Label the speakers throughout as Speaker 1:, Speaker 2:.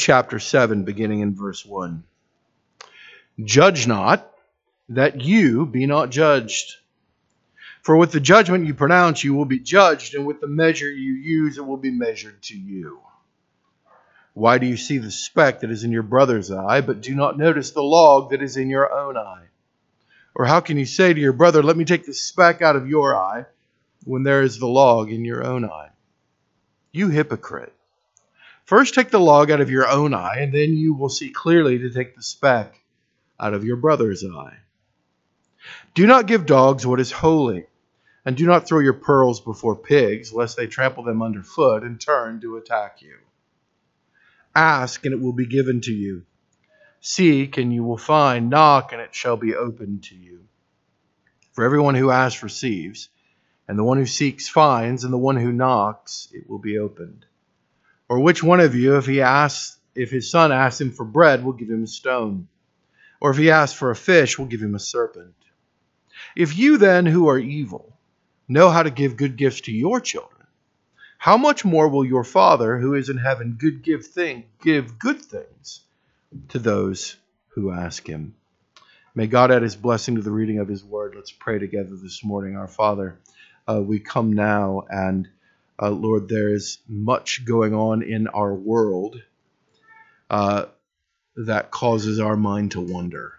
Speaker 1: chapter 7, beginning in verse 1. Judge not, that you be not judged. For with the judgment you pronounce, you will be judged, and with the measure you use, it will be measured to you. Why do you see the speck that is in your brother's eye, but do not notice the log that is in your own eye? Or how can you say to your brother, Let me take the speck out of your eye, when there is the log in your own eye? You hypocrite. First take the log out of your own eye, and then you will see clearly to take the speck out of your brother's eye. Do not give dogs what is holy, and do not throw your pearls before pigs, lest they trample them underfoot and turn to attack you. Ask, and it will be given to you. Seek, and you will find. Knock, and it shall be opened to you. For everyone who asks receives, and the one who seeks finds, and the one who knocks it will be opened. Or which one of you, if he asks, if his son asks him for bread, will give him a stone? Or if he asks for a fish, will give him a serpent? If you then, who are evil, know how to give good gifts to your children, how much more will your Father who is in heaven good give thing give good things to those who ask him? May God add his blessing to the reading of his word. Let's pray together this morning. Our Father, uh, we come now, and uh, Lord, there is much going on in our world uh, that causes our mind to wonder.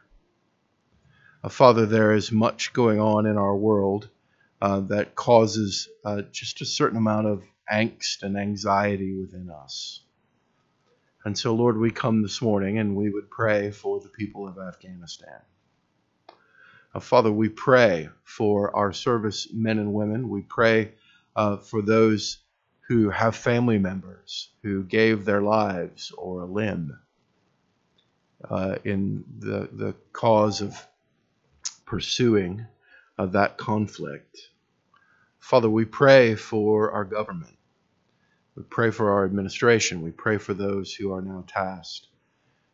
Speaker 1: Uh, Father, there is much going on in our world uh, that causes uh, just a certain amount of angst and anxiety within us. And so, Lord, we come this morning and we would pray for the people of Afghanistan. Uh, Father, we pray for our service men and women. We pray uh, for those who have family members who gave their lives or a limb uh, in the, the cause of pursuing uh, that conflict. Father, we pray for our government. We pray for our administration. We pray for those who are now tasked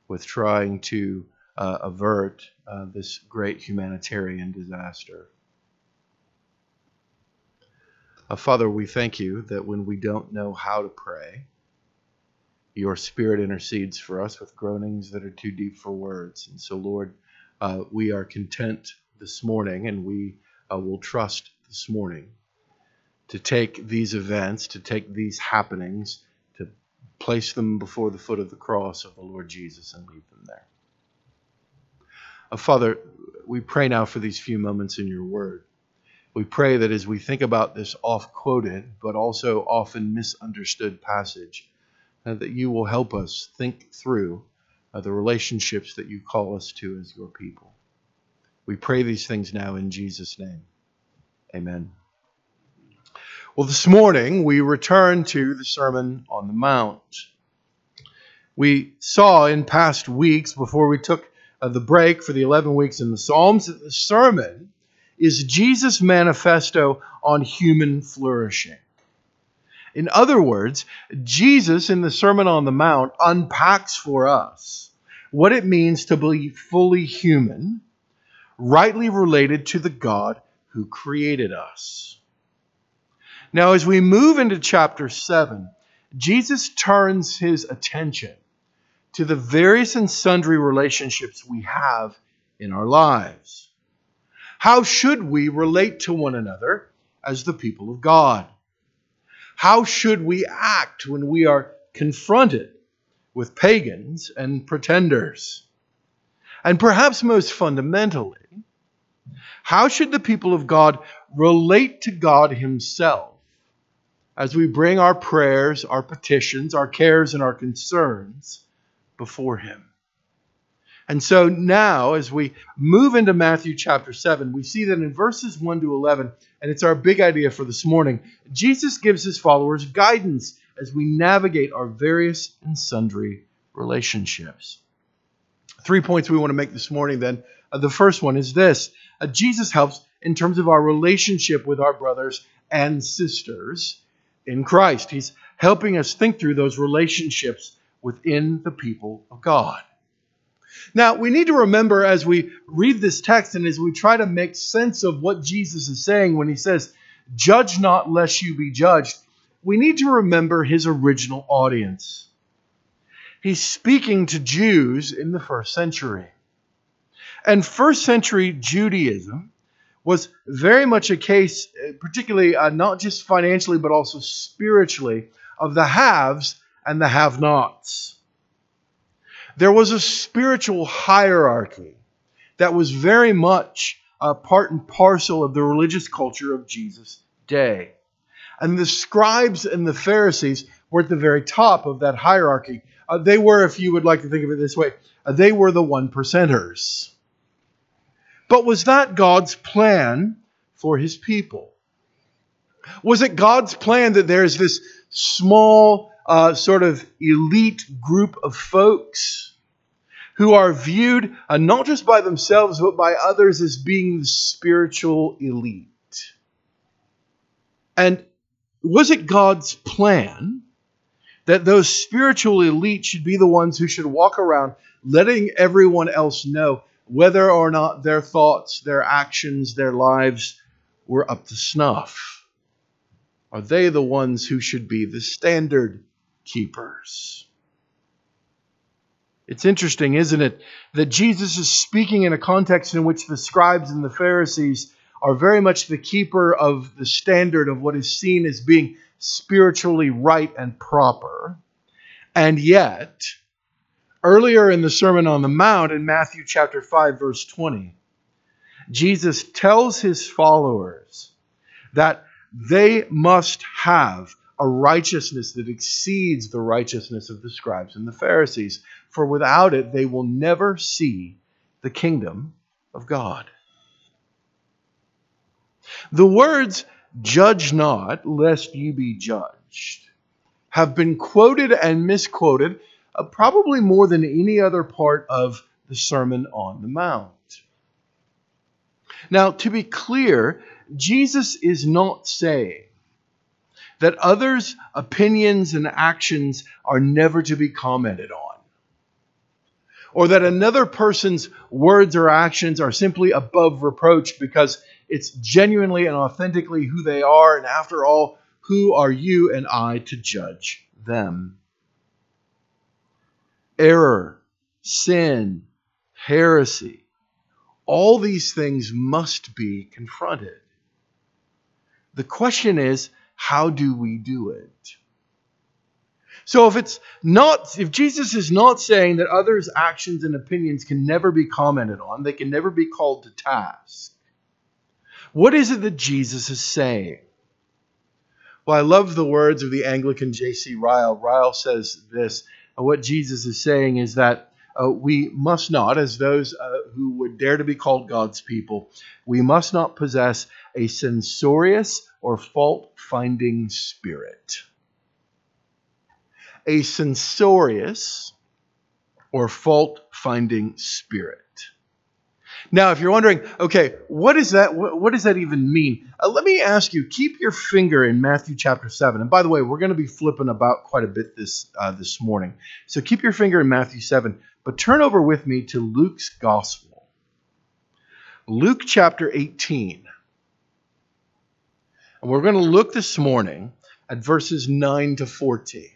Speaker 1: with trying to uh, avert uh, this great humanitarian disaster. Uh, Father, we thank you that when we don't know how to pray, your Spirit intercedes for us with groanings that are too deep for words. And so, Lord, uh, we are content this morning and we uh, will trust this morning to take these events, to take these happenings, to place them before the foot of the cross of the Lord Jesus and leave them there. Uh, Father, we pray now for these few moments in your word. We pray that as we think about this oft quoted, but also often misunderstood passage, uh, that you will help us think through uh, the relationships that you call us to as your people. We pray these things now in Jesus' name. Amen. Well, this morning we return to the Sermon on the Mount. We saw in past weeks, before we took uh, the break for the 11 weeks in the Psalms, that the sermon is Jesus' manifesto on human flourishing. In other words, Jesus in the Sermon on the Mount unpacks for us what it means to be fully human, rightly related to the God who created us. Now, as we move into chapter 7, Jesus turns his attention to the various and sundry relationships we have in our lives. How should we relate to one another as the people of God? How should we act when we are confronted with pagans and pretenders? And perhaps most fundamentally, how should the people of God relate to God Himself as we bring our prayers, our petitions, our cares, and our concerns before Him? And so now, as we move into Matthew chapter 7, we see that in verses 1 to 11, and it's our big idea for this morning, Jesus gives his followers guidance as we navigate our various and sundry relationships. Three points we want to make this morning then. Uh, the first one is this uh, Jesus helps in terms of our relationship with our brothers and sisters in Christ. He's helping us think through those relationships within the people of God. Now, we need to remember as we read this text and as we try to make sense of what Jesus is saying when he says, Judge not lest you be judged, we need to remember his original audience. he's speaking to Jews in the first century. And first century Judaism was very much a case, particularly uh, not just financially, but also spiritually, of the haves and the have nots. There was a spiritual hierarchy that was very much a part and parcel of the religious culture of Jesus' day. And the scribes and the Pharisees were at the very top of that hierarchy. Uh, they were, if you would like to think of it this way, uh, they were the one percenters. But was that God's plan for his people? Was it God's plan that there's this small, uh, sort of elite group of folks who are viewed uh, not just by themselves, but by others as being the spiritual elite? And was it God's plan that those spiritual elite should be the ones who should walk around letting everyone else know whether or not their thoughts, their actions, their lives were up to snuff? Are they the ones who should be the standard keepers? It's interesting, isn't it, that Jesus is speaking in a context in which the scribes and the Pharisees are very much the keeper of the standard of what is seen as being spiritually right and proper. And yet, earlier in the Sermon on the Mount in Matthew chapter 5 verse 20, Jesus tells his followers that they must have a righteousness that exceeds the righteousness of the scribes and the Pharisees, for without it they will never see the kingdom of God. The words, judge not, lest you be judged, have been quoted and misquoted uh, probably more than any other part of the Sermon on the Mount. Now, to be clear, Jesus is not saying that others' opinions and actions are never to be commented on, or that another person's words or actions are simply above reproach because it's genuinely and authentically who they are, and after all, who are you and I to judge them? Error, sin, heresy, all these things must be confronted. The question is, how do we do it? So if it's not if Jesus is not saying that others' actions and opinions can never be commented on, they can never be called to task. What is it that Jesus is saying? Well, I love the words of the Anglican J.C. Ryle. Ryle says this what Jesus is saying is that uh, we must not, as those uh, who would dare to be called God's people, we must not possess a censorious or fault finding spirit. A censorious or fault finding spirit. Now, if you're wondering, okay, what is that? What, what does that even mean? Uh, let me ask you. Keep your finger in Matthew chapter seven. And by the way, we're going to be flipping about quite a bit this uh, this morning. So keep your finger in Matthew seven, but turn over with me to Luke's gospel. Luke chapter 18. And we're going to look this morning at verses 9 to 14.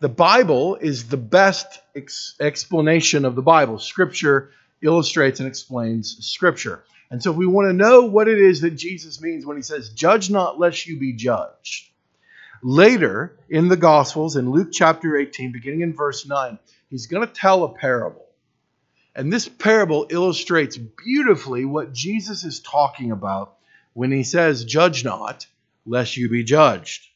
Speaker 1: The Bible is the best ex- explanation of the Bible. Scripture illustrates and explains Scripture. And so, if we want to know what it is that Jesus means when he says, Judge not, lest you be judged, later in the Gospels, in Luke chapter 18, beginning in verse 9, he's going to tell a parable. And this parable illustrates beautifully what Jesus is talking about when he says, Judge not, lest you be judged.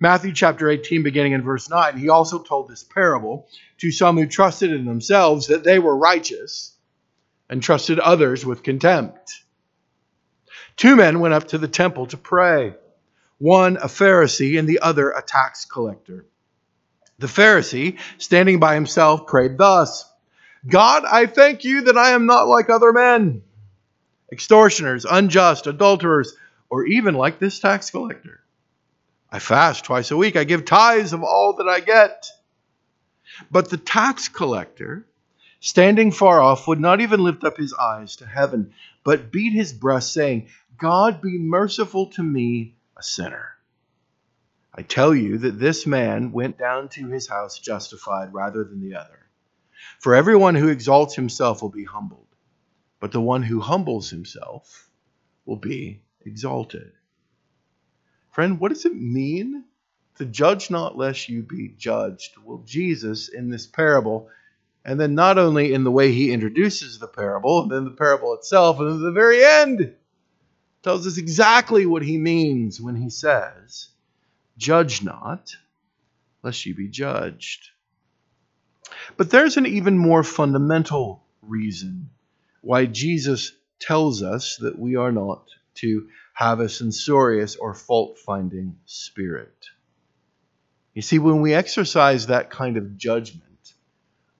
Speaker 1: Matthew chapter 18, beginning in verse 9, he also told this parable to some who trusted in themselves that they were righteous and trusted others with contempt. Two men went up to the temple to pray, one a Pharisee and the other a tax collector. The Pharisee, standing by himself, prayed thus God, I thank you that I am not like other men, extortioners, unjust, adulterers, or even like this tax collector. I fast twice a week, I give tithes of all that I get. But the tax collector, standing far off, would not even lift up his eyes to heaven, but beat his breast, saying, God be merciful to me, a sinner. I tell you that this man went down to his house justified rather than the other. For everyone who exalts himself will be humbled, but the one who humbles himself will be exalted. Friend, what does it mean to judge not lest you be judged? Well, Jesus in this parable, and then not only in the way he introduces the parable, and then the parable itself, and then the very end, tells us exactly what he means when he says, Judge not, lest you be judged. But there's an even more fundamental reason why Jesus tells us that we are not to have a censorious or fault finding spirit. You see, when we exercise that kind of judgment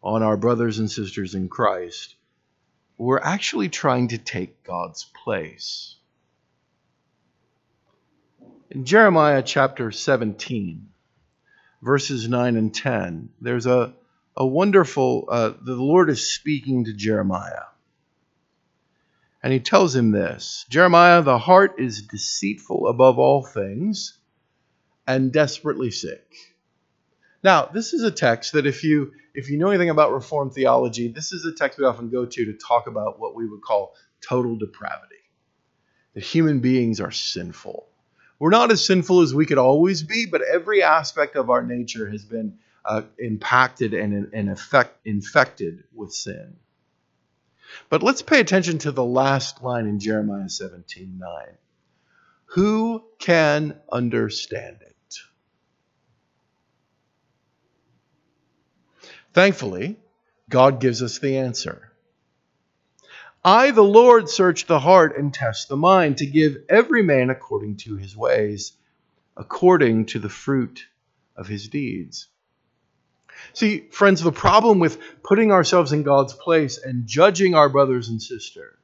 Speaker 1: on our brothers and sisters in Christ, we're actually trying to take God's place. In Jeremiah chapter 17, verses 9 and 10, there's a, a wonderful, uh, the Lord is speaking to Jeremiah. And he tells him this Jeremiah, the heart is deceitful above all things and desperately sick. Now, this is a text that if you if you know anything about reformed theology, this is a text we often go to to talk about what we would call total depravity. That human beings are sinful we're not as sinful as we could always be, but every aspect of our nature has been uh, impacted and, and infected with sin. But let's pay attention to the last line in Jeremiah 17 9. Who can understand it? Thankfully, God gives us the answer. I, the Lord, search the heart and test the mind to give every man according to his ways, according to the fruit of his deeds. See, friends, the problem with putting ourselves in God's place and judging our brothers and sisters,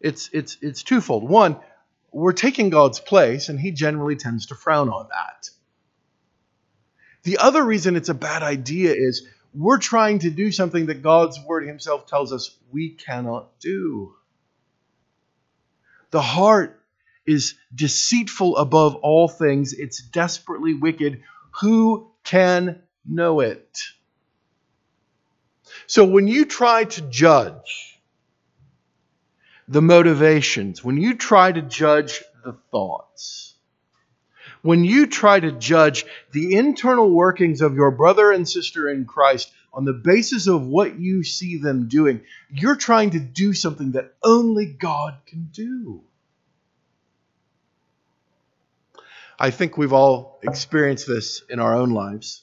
Speaker 1: it's, it's, it's twofold. One, we're taking God's place, and he generally tends to frown on that. The other reason it's a bad idea is we're trying to do something that God's word himself tells us we cannot do. The heart is deceitful above all things, it's desperately wicked. Who can know it? So when you try to judge the motivations, when you try to judge the thoughts, when you try to judge the internal workings of your brother and sister in Christ on the basis of what you see them doing, you're trying to do something that only God can do. I think we've all experienced this in our own lives.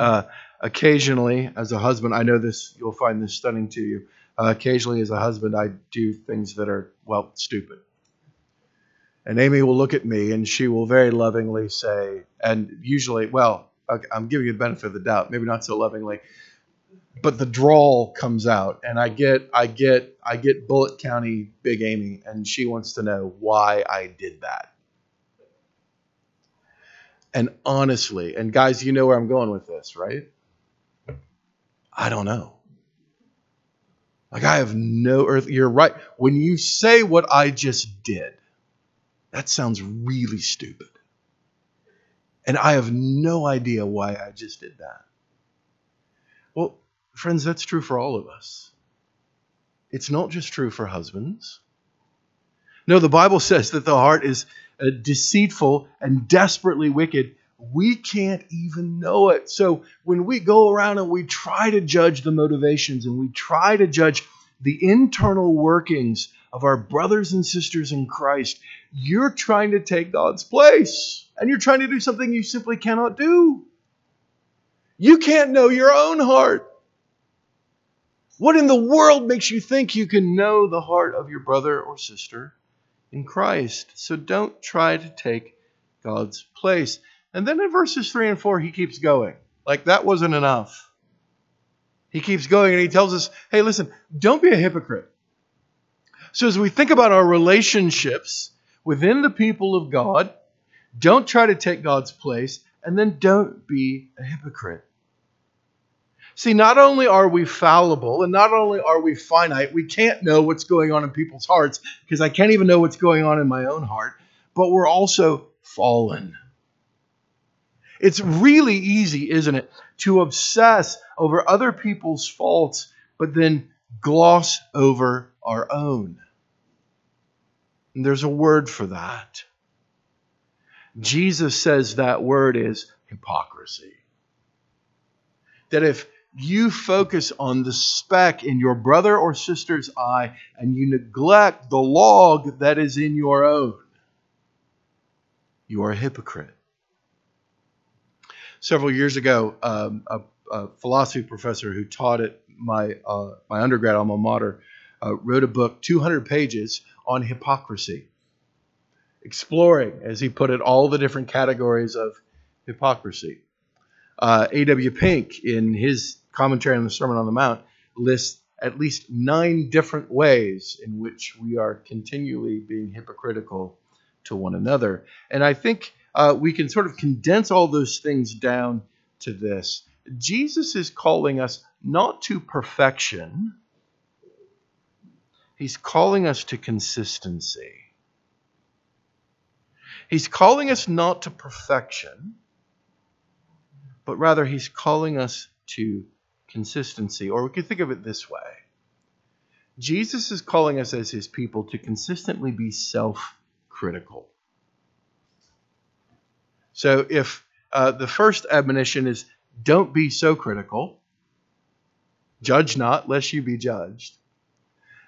Speaker 1: Uh, occasionally, as a husband, I know this, you'll find this stunning to you. Uh, occasionally, as a husband, I do things that are, well, stupid. And Amy will look at me and she will very lovingly say, and usually, well, I'm giving you the benefit of the doubt, maybe not so lovingly, but the drawl comes out and I get I get I get Bullitt County Big Amy and she wants to know why I did that. And honestly, and guys, you know where I'm going with this, right? I don't know. Like I have no earth you're right. When you say what I just did, that sounds really stupid. And I have no idea why I just did that. Well, friends, that's true for all of us. It's not just true for husbands. No, the Bible says that the heart is uh, deceitful and desperately wicked. We can't even know it. So when we go around and we try to judge the motivations and we try to judge the internal workings of our brothers and sisters in Christ, you're trying to take God's place. And you're trying to do something you simply cannot do. You can't know your own heart. What in the world makes you think you can know the heart of your brother or sister in Christ? So don't try to take God's place. And then in verses 3 and 4, he keeps going. Like that wasn't enough. He keeps going and he tells us hey, listen, don't be a hypocrite. So as we think about our relationships within the people of God, don't try to take God's place, and then don't be a hypocrite. See, not only are we fallible and not only are we finite, we can't know what's going on in people's hearts because I can't even know what's going on in my own heart, but we're also fallen. It's really easy, isn't it, to obsess over other people's faults, but then gloss over our own. And there's a word for that. Jesus says that word is hypocrisy. That if you focus on the speck in your brother or sister's eye and you neglect the log that is in your own, you are a hypocrite. Several years ago, um, a, a, philosophy professor who taught at my, uh, my undergrad alma mater uh, wrote a book, 200 pages, on hypocrisy, exploring, as he put it, all the different categories of hypocrisy. Uh, A.W. Pink, in his commentary on the Sermon on the Mount, lists at least nine different ways in which we are continually being hypocritical to one another. And I think uh, we can sort of condense all those things down to this Jesus is calling us not to perfection, He's calling us to consistency. He's calling us not to perfection, but rather He's calling us to consistency. Or we could think of it this way Jesus is calling us as His people to consistently be self critical. So if uh, the first admonition is don't be so critical, judge not, lest you be judged.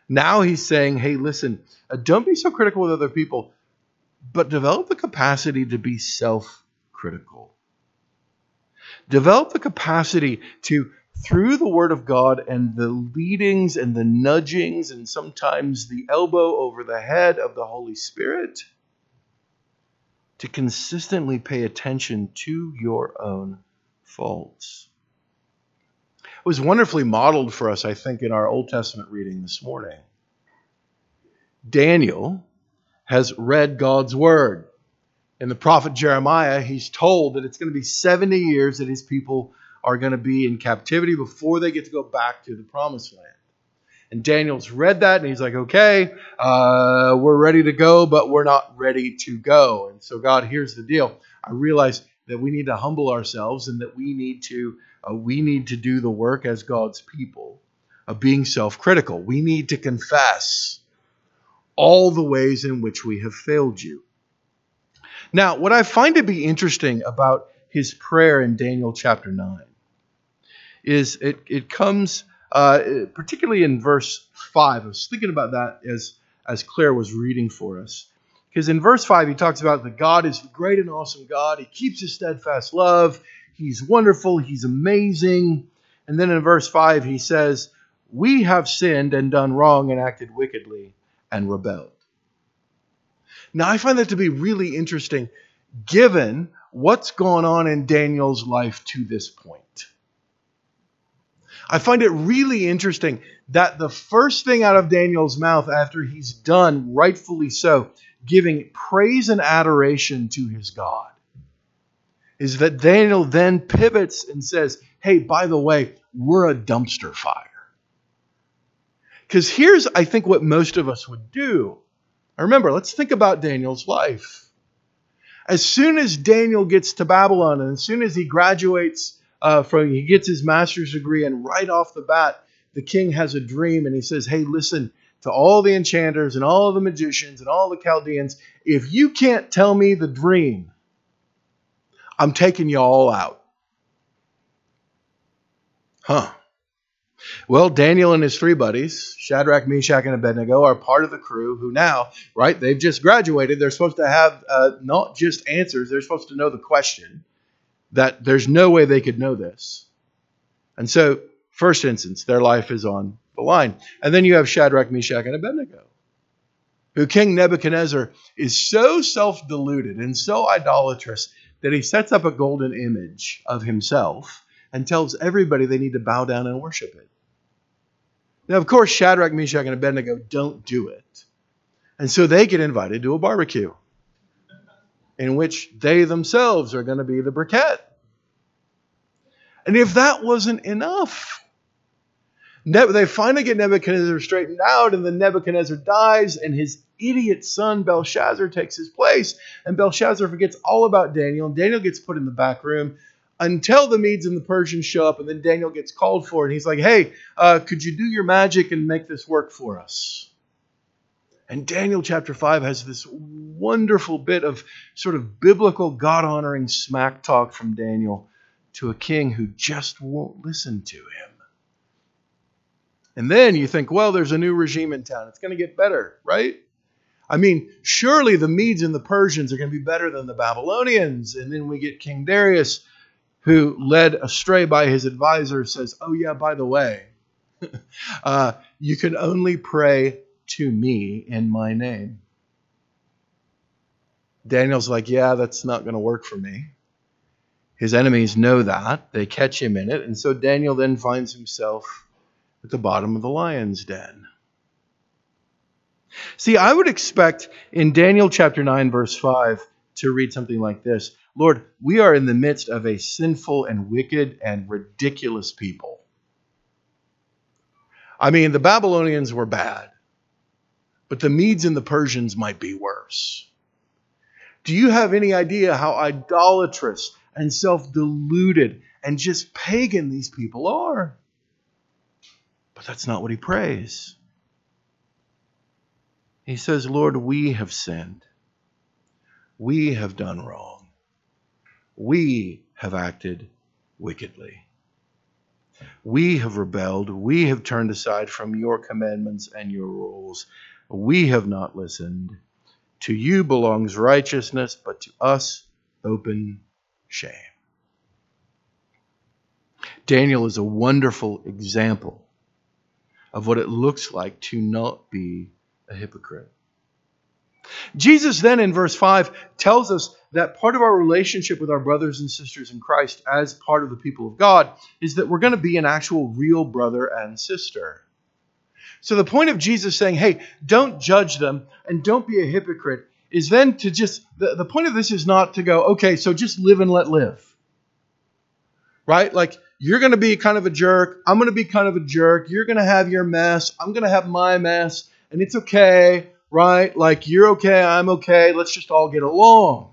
Speaker 1: Now he's saying, hey, listen, uh, don't be so critical with other people, but develop the capacity to be self critical. Develop the capacity to, through the Word of God and the leadings and the nudgings and sometimes the elbow over the head of the Holy Spirit, to consistently pay attention to your own faults. It was wonderfully modeled for us, I think, in our Old Testament reading this morning. Daniel has read God's word. In the prophet Jeremiah, he's told that it's going to be 70 years that his people are going to be in captivity before they get to go back to the promised land. And Daniel's read that and he's like, okay, uh, we're ready to go, but we're not ready to go. And so, God, here's the deal. I realize that we need to humble ourselves and that we need to uh, we need to do the work as God's people of being self-critical. We need to confess all the ways in which we have failed you. Now, what I find to be interesting about his prayer in Daniel chapter 9 is it, it comes uh, particularly in verse 5. I was thinking about that as, as Claire was reading for us. Because in verse 5, he talks about that God is a great and awesome God. He keeps his steadfast love. He's wonderful. He's amazing. And then in verse 5, he says, We have sinned and done wrong and acted wickedly and rebelled. Now, I find that to be really interesting given what's gone on in Daniel's life to this point. I find it really interesting that the first thing out of Daniel's mouth after he's done, rightfully so, giving praise and adoration to his God, is that Daniel then pivots and says, Hey, by the way, we're a dumpster fire. Because here's, I think, what most of us would do. remember, let's think about Daniel's life. As soon as Daniel gets to Babylon and as soon as he graduates uh, from he gets his master's degree, and right off the bat, the king has a dream, and he says, "Hey, listen." To all the enchanters and all the magicians and all the Chaldeans, if you can't tell me the dream, I'm taking you all out. Huh. Well, Daniel and his three buddies, Shadrach, Meshach, and Abednego, are part of the crew who now, right, they've just graduated. They're supposed to have uh, not just answers, they're supposed to know the question that there's no way they could know this. And so, first instance, their life is on the line. And then you have Shadrach, Meshach, and Abednego, who King Nebuchadnezzar is so self deluded and so idolatrous that he sets up a golden image of himself and tells everybody they need to bow down and worship it. Now, of course, Shadrach, Meshach, and Abednego don't do it. And so they get invited to a barbecue in which they themselves are going to be the briquette. And if that wasn't enough, they finally get Nebuchadnezzar straightened out, and then Nebuchadnezzar dies, and his idiot son Belshazzar takes his place, and Belshazzar forgets all about Daniel, and Daniel gets put in the back room until the Medes and the Persians show up, and then Daniel gets called for, and he's like, "Hey, uh, could you do your magic and make this work for us?" And Daniel chapter 5 has this wonderful bit of sort of biblical, God honoring smack talk from Daniel to a king who just won't listen to him. And then you think, well, there's a new regime in town. It's going to get better, right? I mean, surely the Medes and the Persians are going to be better than the Babylonians. And then we get King Darius, who, led astray by his advisor, says, oh, yeah, by the way, uh, you can only pray to me in my name. Daniel's like, yeah, that's not going to work for me. His enemies know that. They catch him in it. And so Daniel then finds himself at the bottom of the lion's den. See, I would expect in Daniel chapter 9, verse 5, to read something like this Lord, we are in the midst of a sinful and wicked and ridiculous people. I mean, the Babylonians were bad, but the Medes and the Persians might be worse. Do you have any idea how idolatrous and self deluded and just pagan these people are? But that's not what he prays. He says, Lord, we have sinned. We have done wrong. We have acted wickedly. We have rebelled. We have turned aside from your commandments and your rules. We have not listened. To you belongs righteousness, but to us open shame. Daniel is a wonderful example of what it looks like to not be a hypocrite. Jesus then in verse 5 tells us that part of our relationship with our brothers and sisters in Christ as part of the people of God is that we're going to be an actual real brother and sister. So the point of Jesus saying, hey, don't judge them and don't be a hypocrite is then to just, the, the point of this is not to go, okay, so just live and let live. Right? Like, you're going to be kind of a jerk. I'm going to be kind of a jerk. You're going to have your mess. I'm going to have my mess. And it's okay, right? Like you're okay. I'm okay. Let's just all get along.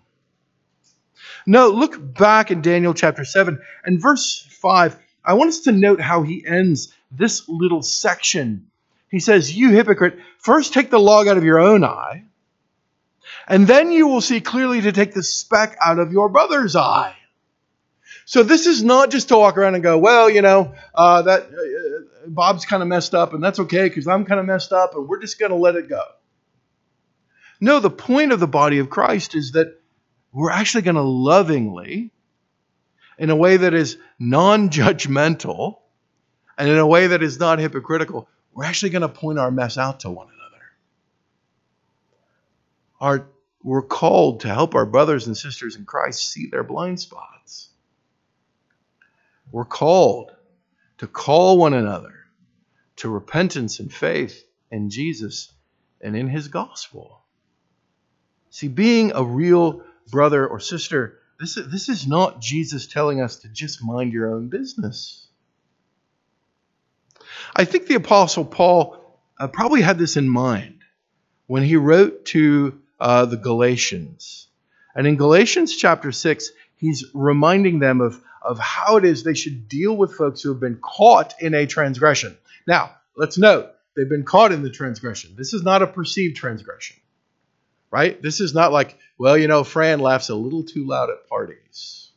Speaker 1: No, look back in Daniel chapter 7 and verse 5. I want us to note how he ends this little section. He says, You hypocrite, first take the log out of your own eye, and then you will see clearly to take the speck out of your brother's eye. So this is not just to walk around and go, well, you know, uh, that uh, Bob's kind of messed up, and that's okay because I'm kind of messed up, and we're just going to let it go. No, the point of the body of Christ is that we're actually going to lovingly, in a way that is non-judgmental, and in a way that is not hypocritical, we're actually going to point our mess out to one another. Our, we're called to help our brothers and sisters in Christ see their blind spots. We're called to call one another to repentance and faith in Jesus and in his gospel. See, being a real brother or sister, this is, this is not Jesus telling us to just mind your own business. I think the Apostle Paul uh, probably had this in mind when he wrote to uh, the Galatians. And in Galatians chapter 6, he's reminding them of of how it is they should deal with folks who have been caught in a transgression. Now, let's note, they've been caught in the transgression. This is not a perceived transgression, right? This is not like, well, you know, Fran laughs a little too loud at parties,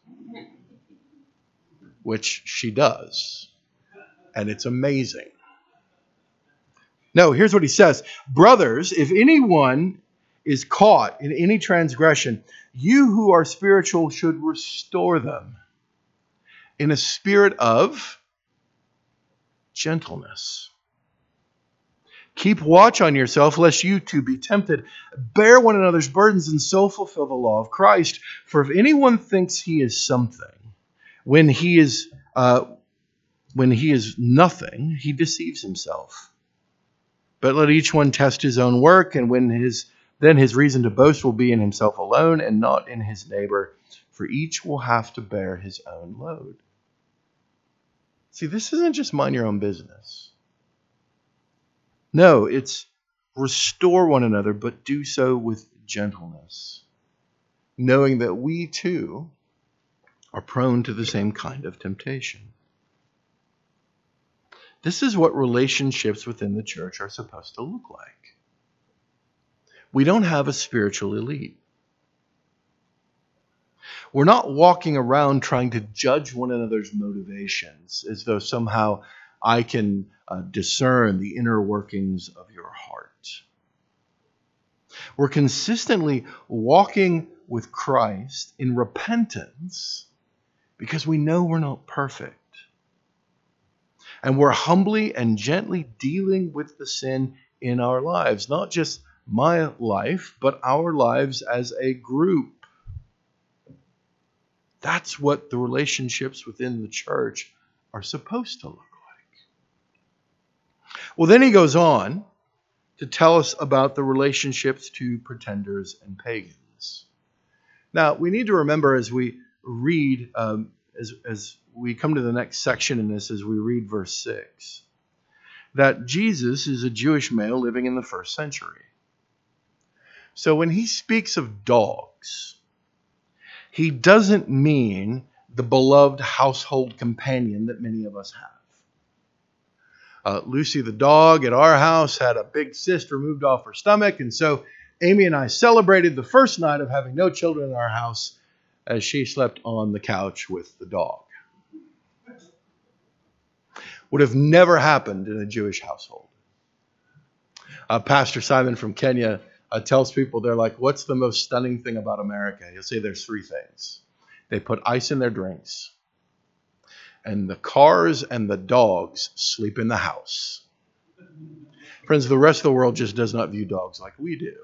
Speaker 1: which she does, and it's amazing. No, here's what he says Brothers, if anyone is caught in any transgression, you who are spiritual should restore them in a spirit of gentleness. Keep watch on yourself, lest you too be tempted. Bear one another's burdens and so fulfill the law of Christ. For if anyone thinks he is something, when he is uh, when he is nothing, he deceives himself. But let each one test his own work, and when his then his reason to boast will be in himself alone and not in his neighbor, for each will have to bear his own load. See, this isn't just mind your own business. No, it's restore one another, but do so with gentleness, knowing that we too are prone to the same kind of temptation. This is what relationships within the church are supposed to look like. We don't have a spiritual elite. We're not walking around trying to judge one another's motivations as though somehow I can uh, discern the inner workings of your heart. We're consistently walking with Christ in repentance because we know we're not perfect. And we're humbly and gently dealing with the sin in our lives, not just my life, but our lives as a group. That's what the relationships within the church are supposed to look like. Well, then he goes on to tell us about the relationships to pretenders and pagans. Now, we need to remember as we read, um, as, as we come to the next section in this, as we read verse 6, that Jesus is a Jewish male living in the first century. So when he speaks of dogs, he doesn't mean the beloved household companion that many of us have. Uh, Lucy the dog at our house had a big cyst removed off her stomach, and so Amy and I celebrated the first night of having no children in our house as she slept on the couch with the dog. Would have never happened in a Jewish household. Uh, Pastor Simon from Kenya uh, tells people, they're like, What's the most stunning thing about America? He'll say there's three things. They put ice in their drinks, and the cars and the dogs sleep in the house. Friends, the rest of the world just does not view dogs like we do.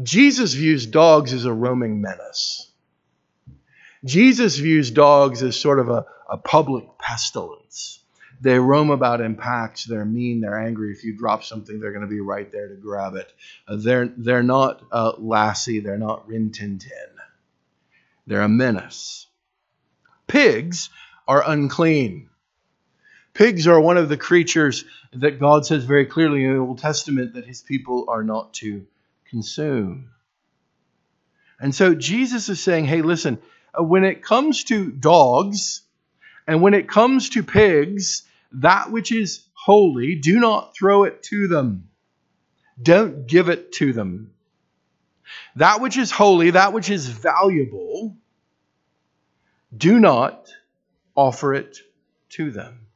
Speaker 1: Jesus views dogs as a roaming menace. Jesus views dogs as sort of a, a public pestilence. They roam about in packs. They're mean. They're angry. If you drop something, they're going to be right there to grab it. Uh, they're, they're not uh, Lassie. They're not Rin Tin Tin. They're a menace. Pigs are unclean. Pigs are one of the creatures that God says very clearly in the Old Testament that his people are not to consume. And so Jesus is saying, hey, listen, Uh, when it comes to dogs and when it comes to pigs, that which is holy, do not throw it to them. Don't give it to them. That which is holy, that which is valuable, do not offer it to them.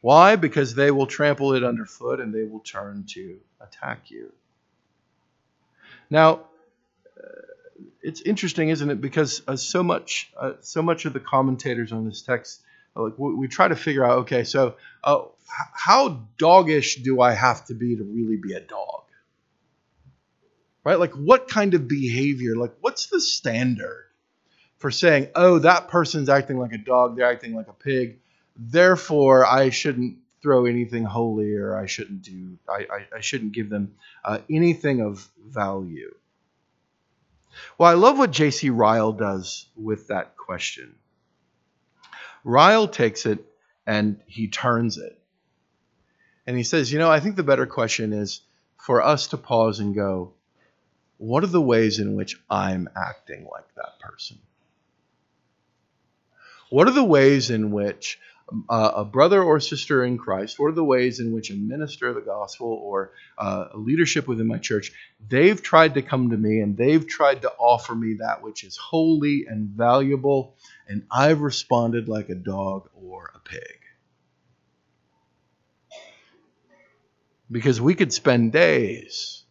Speaker 1: Why? Because they will trample it underfoot and they will turn to attack you. Now, it's interesting, isn't it? Because uh, so much, uh, so much of the commentators on this text, like we, we try to figure out, okay, so uh, how doggish do I have to be to really be a dog? Right? Like, what kind of behavior? Like, what's the standard for saying, oh, that person's acting like a dog, they're acting like a pig, therefore I shouldn't throw anything holy or I shouldn't do, I, I, I shouldn't give them uh, anything of value. Well, I love what J.C. Ryle does with that question. Ryle takes it and he turns it. And he says, you know, I think the better question is for us to pause and go, what are the ways in which I'm acting like that person? What are the ways in which a brother or sister in Christ, are the ways in which a minister of the gospel or uh, a leadership within my church, they've tried to come to me and they've tried to offer me that which is holy and valuable, and I've responded like a dog or a pig. Because we could spend days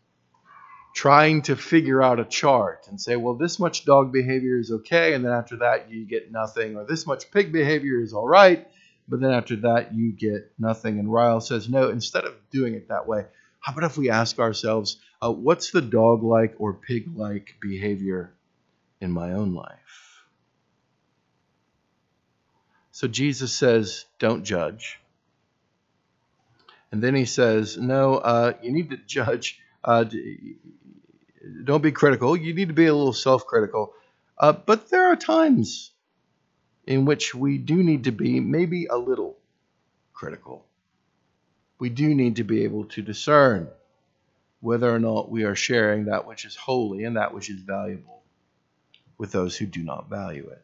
Speaker 1: trying to figure out a chart and say, well, this much dog behavior is okay, and then after that you get nothing, or this much pig behavior is all right, but then after that you get nothing. And Ryle says, no, instead of doing it that way, how about if we ask ourselves, uh, what's the dog like or pig like behavior in my own life? So Jesus says, don't judge. And then he says, no, uh, you need to judge. Uh, don't be critical. You need to be a little self critical. Uh, but there are times in which we do need to be maybe a little critical. we do need to be able to discern whether or not we are sharing that which is holy and that which is valuable with those who do not value it.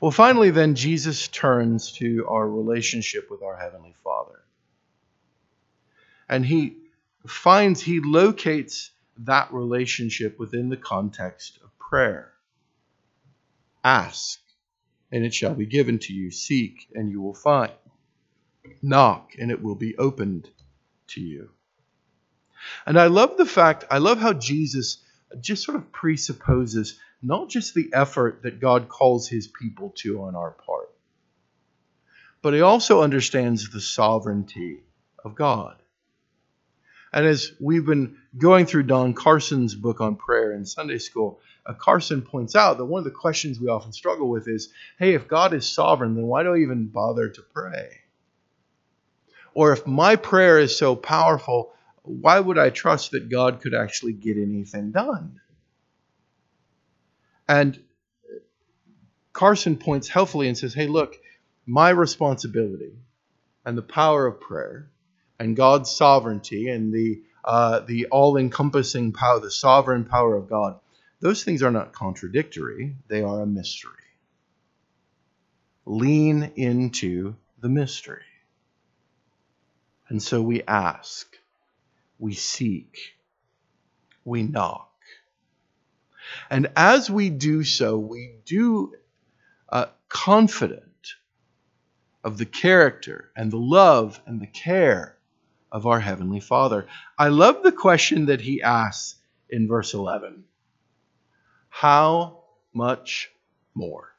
Speaker 1: Well, finally, then, Jesus turns to our relationship with our Heavenly Father. And he finds, he locates that relationship within the context of prayer. Ask, and it shall be given to you. Seek, and you will find. Knock, and it will be opened to you. And I love the fact, I love how Jesus just sort of presupposes not just the effort that God calls his people to on our part, but he also understands the sovereignty of God. And as we've been going through Don Carson's book on prayer in Sunday school, Carson points out that one of the questions we often struggle with is hey, if God is sovereign, then why do I even bother to pray? Or if my prayer is so powerful, why would I trust that God could actually get anything done? And Carson points helpfully and says, hey, look, my responsibility and the power of prayer and God's sovereignty and the, uh, the all encompassing power, the sovereign power of God, those things are not contradictory, they are a mystery. Lean into the mystery. And so we ask we seek, we knock. And as we do so, we do uh, confident of the character and the love and the care of our Heavenly Father. I love the question that he asks in verse 11 How much more?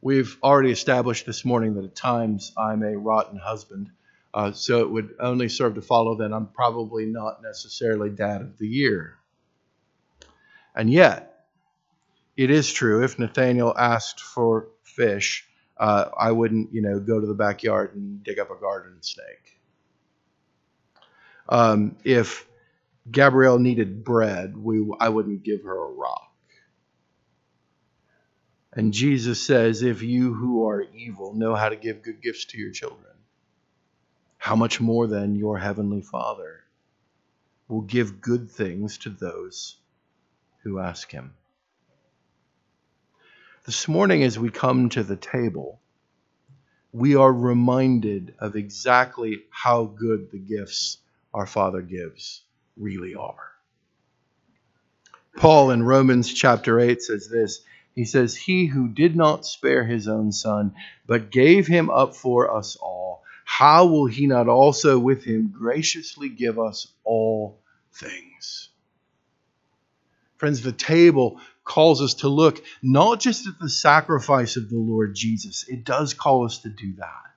Speaker 1: We've already established this morning that at times I'm a rotten husband. Uh, so it would only serve to follow that I'm probably not necessarily dad of the year. And yet, it is true. If Nathaniel asked for fish, uh, I wouldn't, you know, go to the backyard and dig up a garden snake. Um, if Gabrielle needed bread, we, I wouldn't give her a rock. And Jesus says, If you who are evil know how to give good gifts to your children, how much more then your heavenly Father will give good things to those who ask him. This morning, as we come to the table, we are reminded of exactly how good the gifts our Father gives really are. Paul in Romans chapter 8 says this He says, He who did not spare his own son, but gave him up for us all how will he not also with him graciously give us all things? Friends, the table calls us to look not just at the sacrifice of the Lord Jesus, it does call us to do that.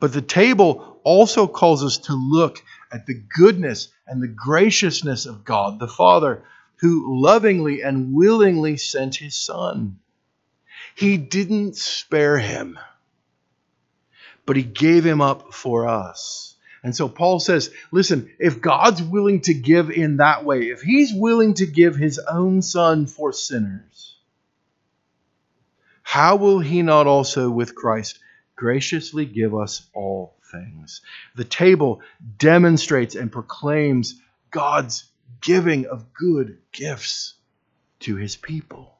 Speaker 1: But the table also calls us to look at the goodness and the graciousness of God the Father, who lovingly and willingly sent his Son. He didn't spare him but he gave him up for us. And so Paul says, listen, if God's willing to give in that way, if he's willing to give his own son for sinners, how will he not also with Christ graciously give us all things? The table demonstrates and proclaims God's giving of good gifts to his people.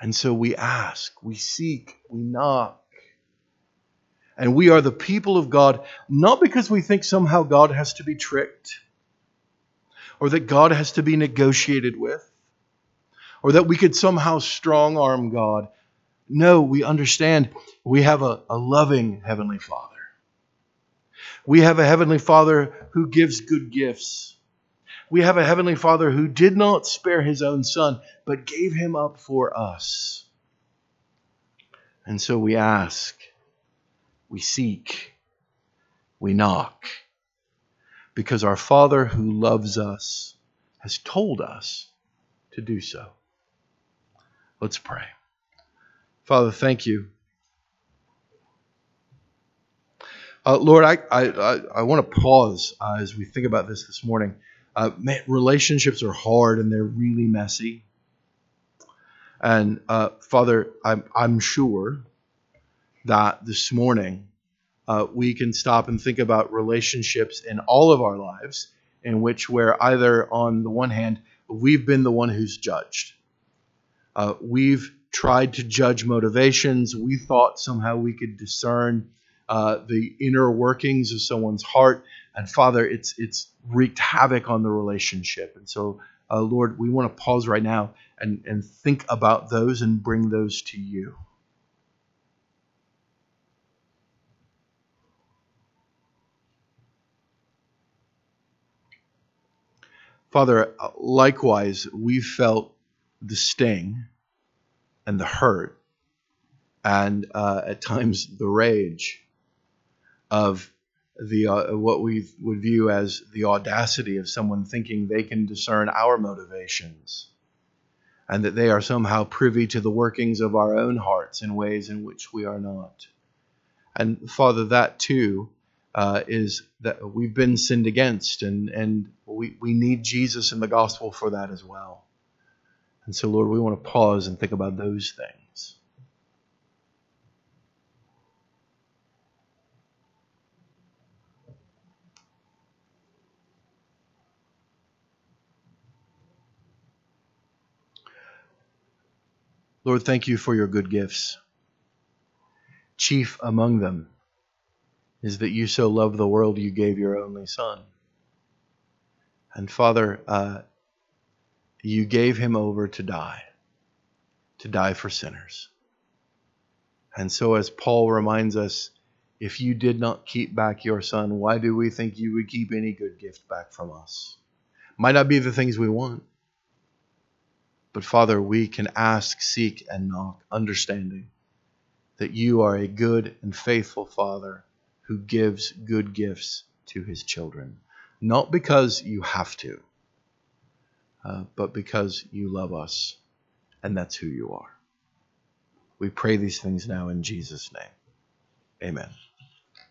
Speaker 1: And so we ask, we seek, we knock. And we are the people of God, not because we think somehow God has to be tricked, or that God has to be negotiated with, or that we could somehow strong arm God. No, we understand we have a, a loving Heavenly Father. We have a Heavenly Father who gives good gifts. We have a Heavenly Father who did not spare His own Son, but gave Him up for us. And so we ask, we seek, we knock, because our Father who loves us has told us to do so. Let's pray. Father, thank you. Uh, Lord, I, I, I, want to pause uh, as we think about this this morning. Uh, man, relationships are hard and they're really messy. And uh, Father, I'm, I'm sure that this morning uh, we can stop and think about relationships in all of our lives in which we're either on the one hand we've been the one who's judged uh, we've tried to judge motivations. We thought somehow we could discern uh, the inner workings of someone's heart. And father it's it's wreaked havoc on the relationship. And so uh, lord we want to pause right now and and think about those and bring those to you. Father, likewise, we felt the sting and the hurt and uh, at times the rage of the uh, what we would view as the audacity of someone thinking they can discern our motivations and that they are somehow privy to the workings of our own hearts in ways in which we are not. And Father, that too uh, is that we've been sinned against, and, and we, we need Jesus in the gospel for that as well. And so, Lord, we want to pause and think about those things. Lord, thank you for your good gifts. Chief among them is that you so loved the world you gave your only Son. And Father, uh, you gave him over to die, to die for sinners. And so, as Paul reminds us, if you did not keep back your Son, why do we think you would keep any good gift back from us? Might not be the things we want. But Father, we can ask, seek, and knock, understanding that you are a good and faithful Father who gives good gifts to his children. Not because you have to, uh, but because you love us, and that's who you are. We pray these things now in Jesus' name. Amen.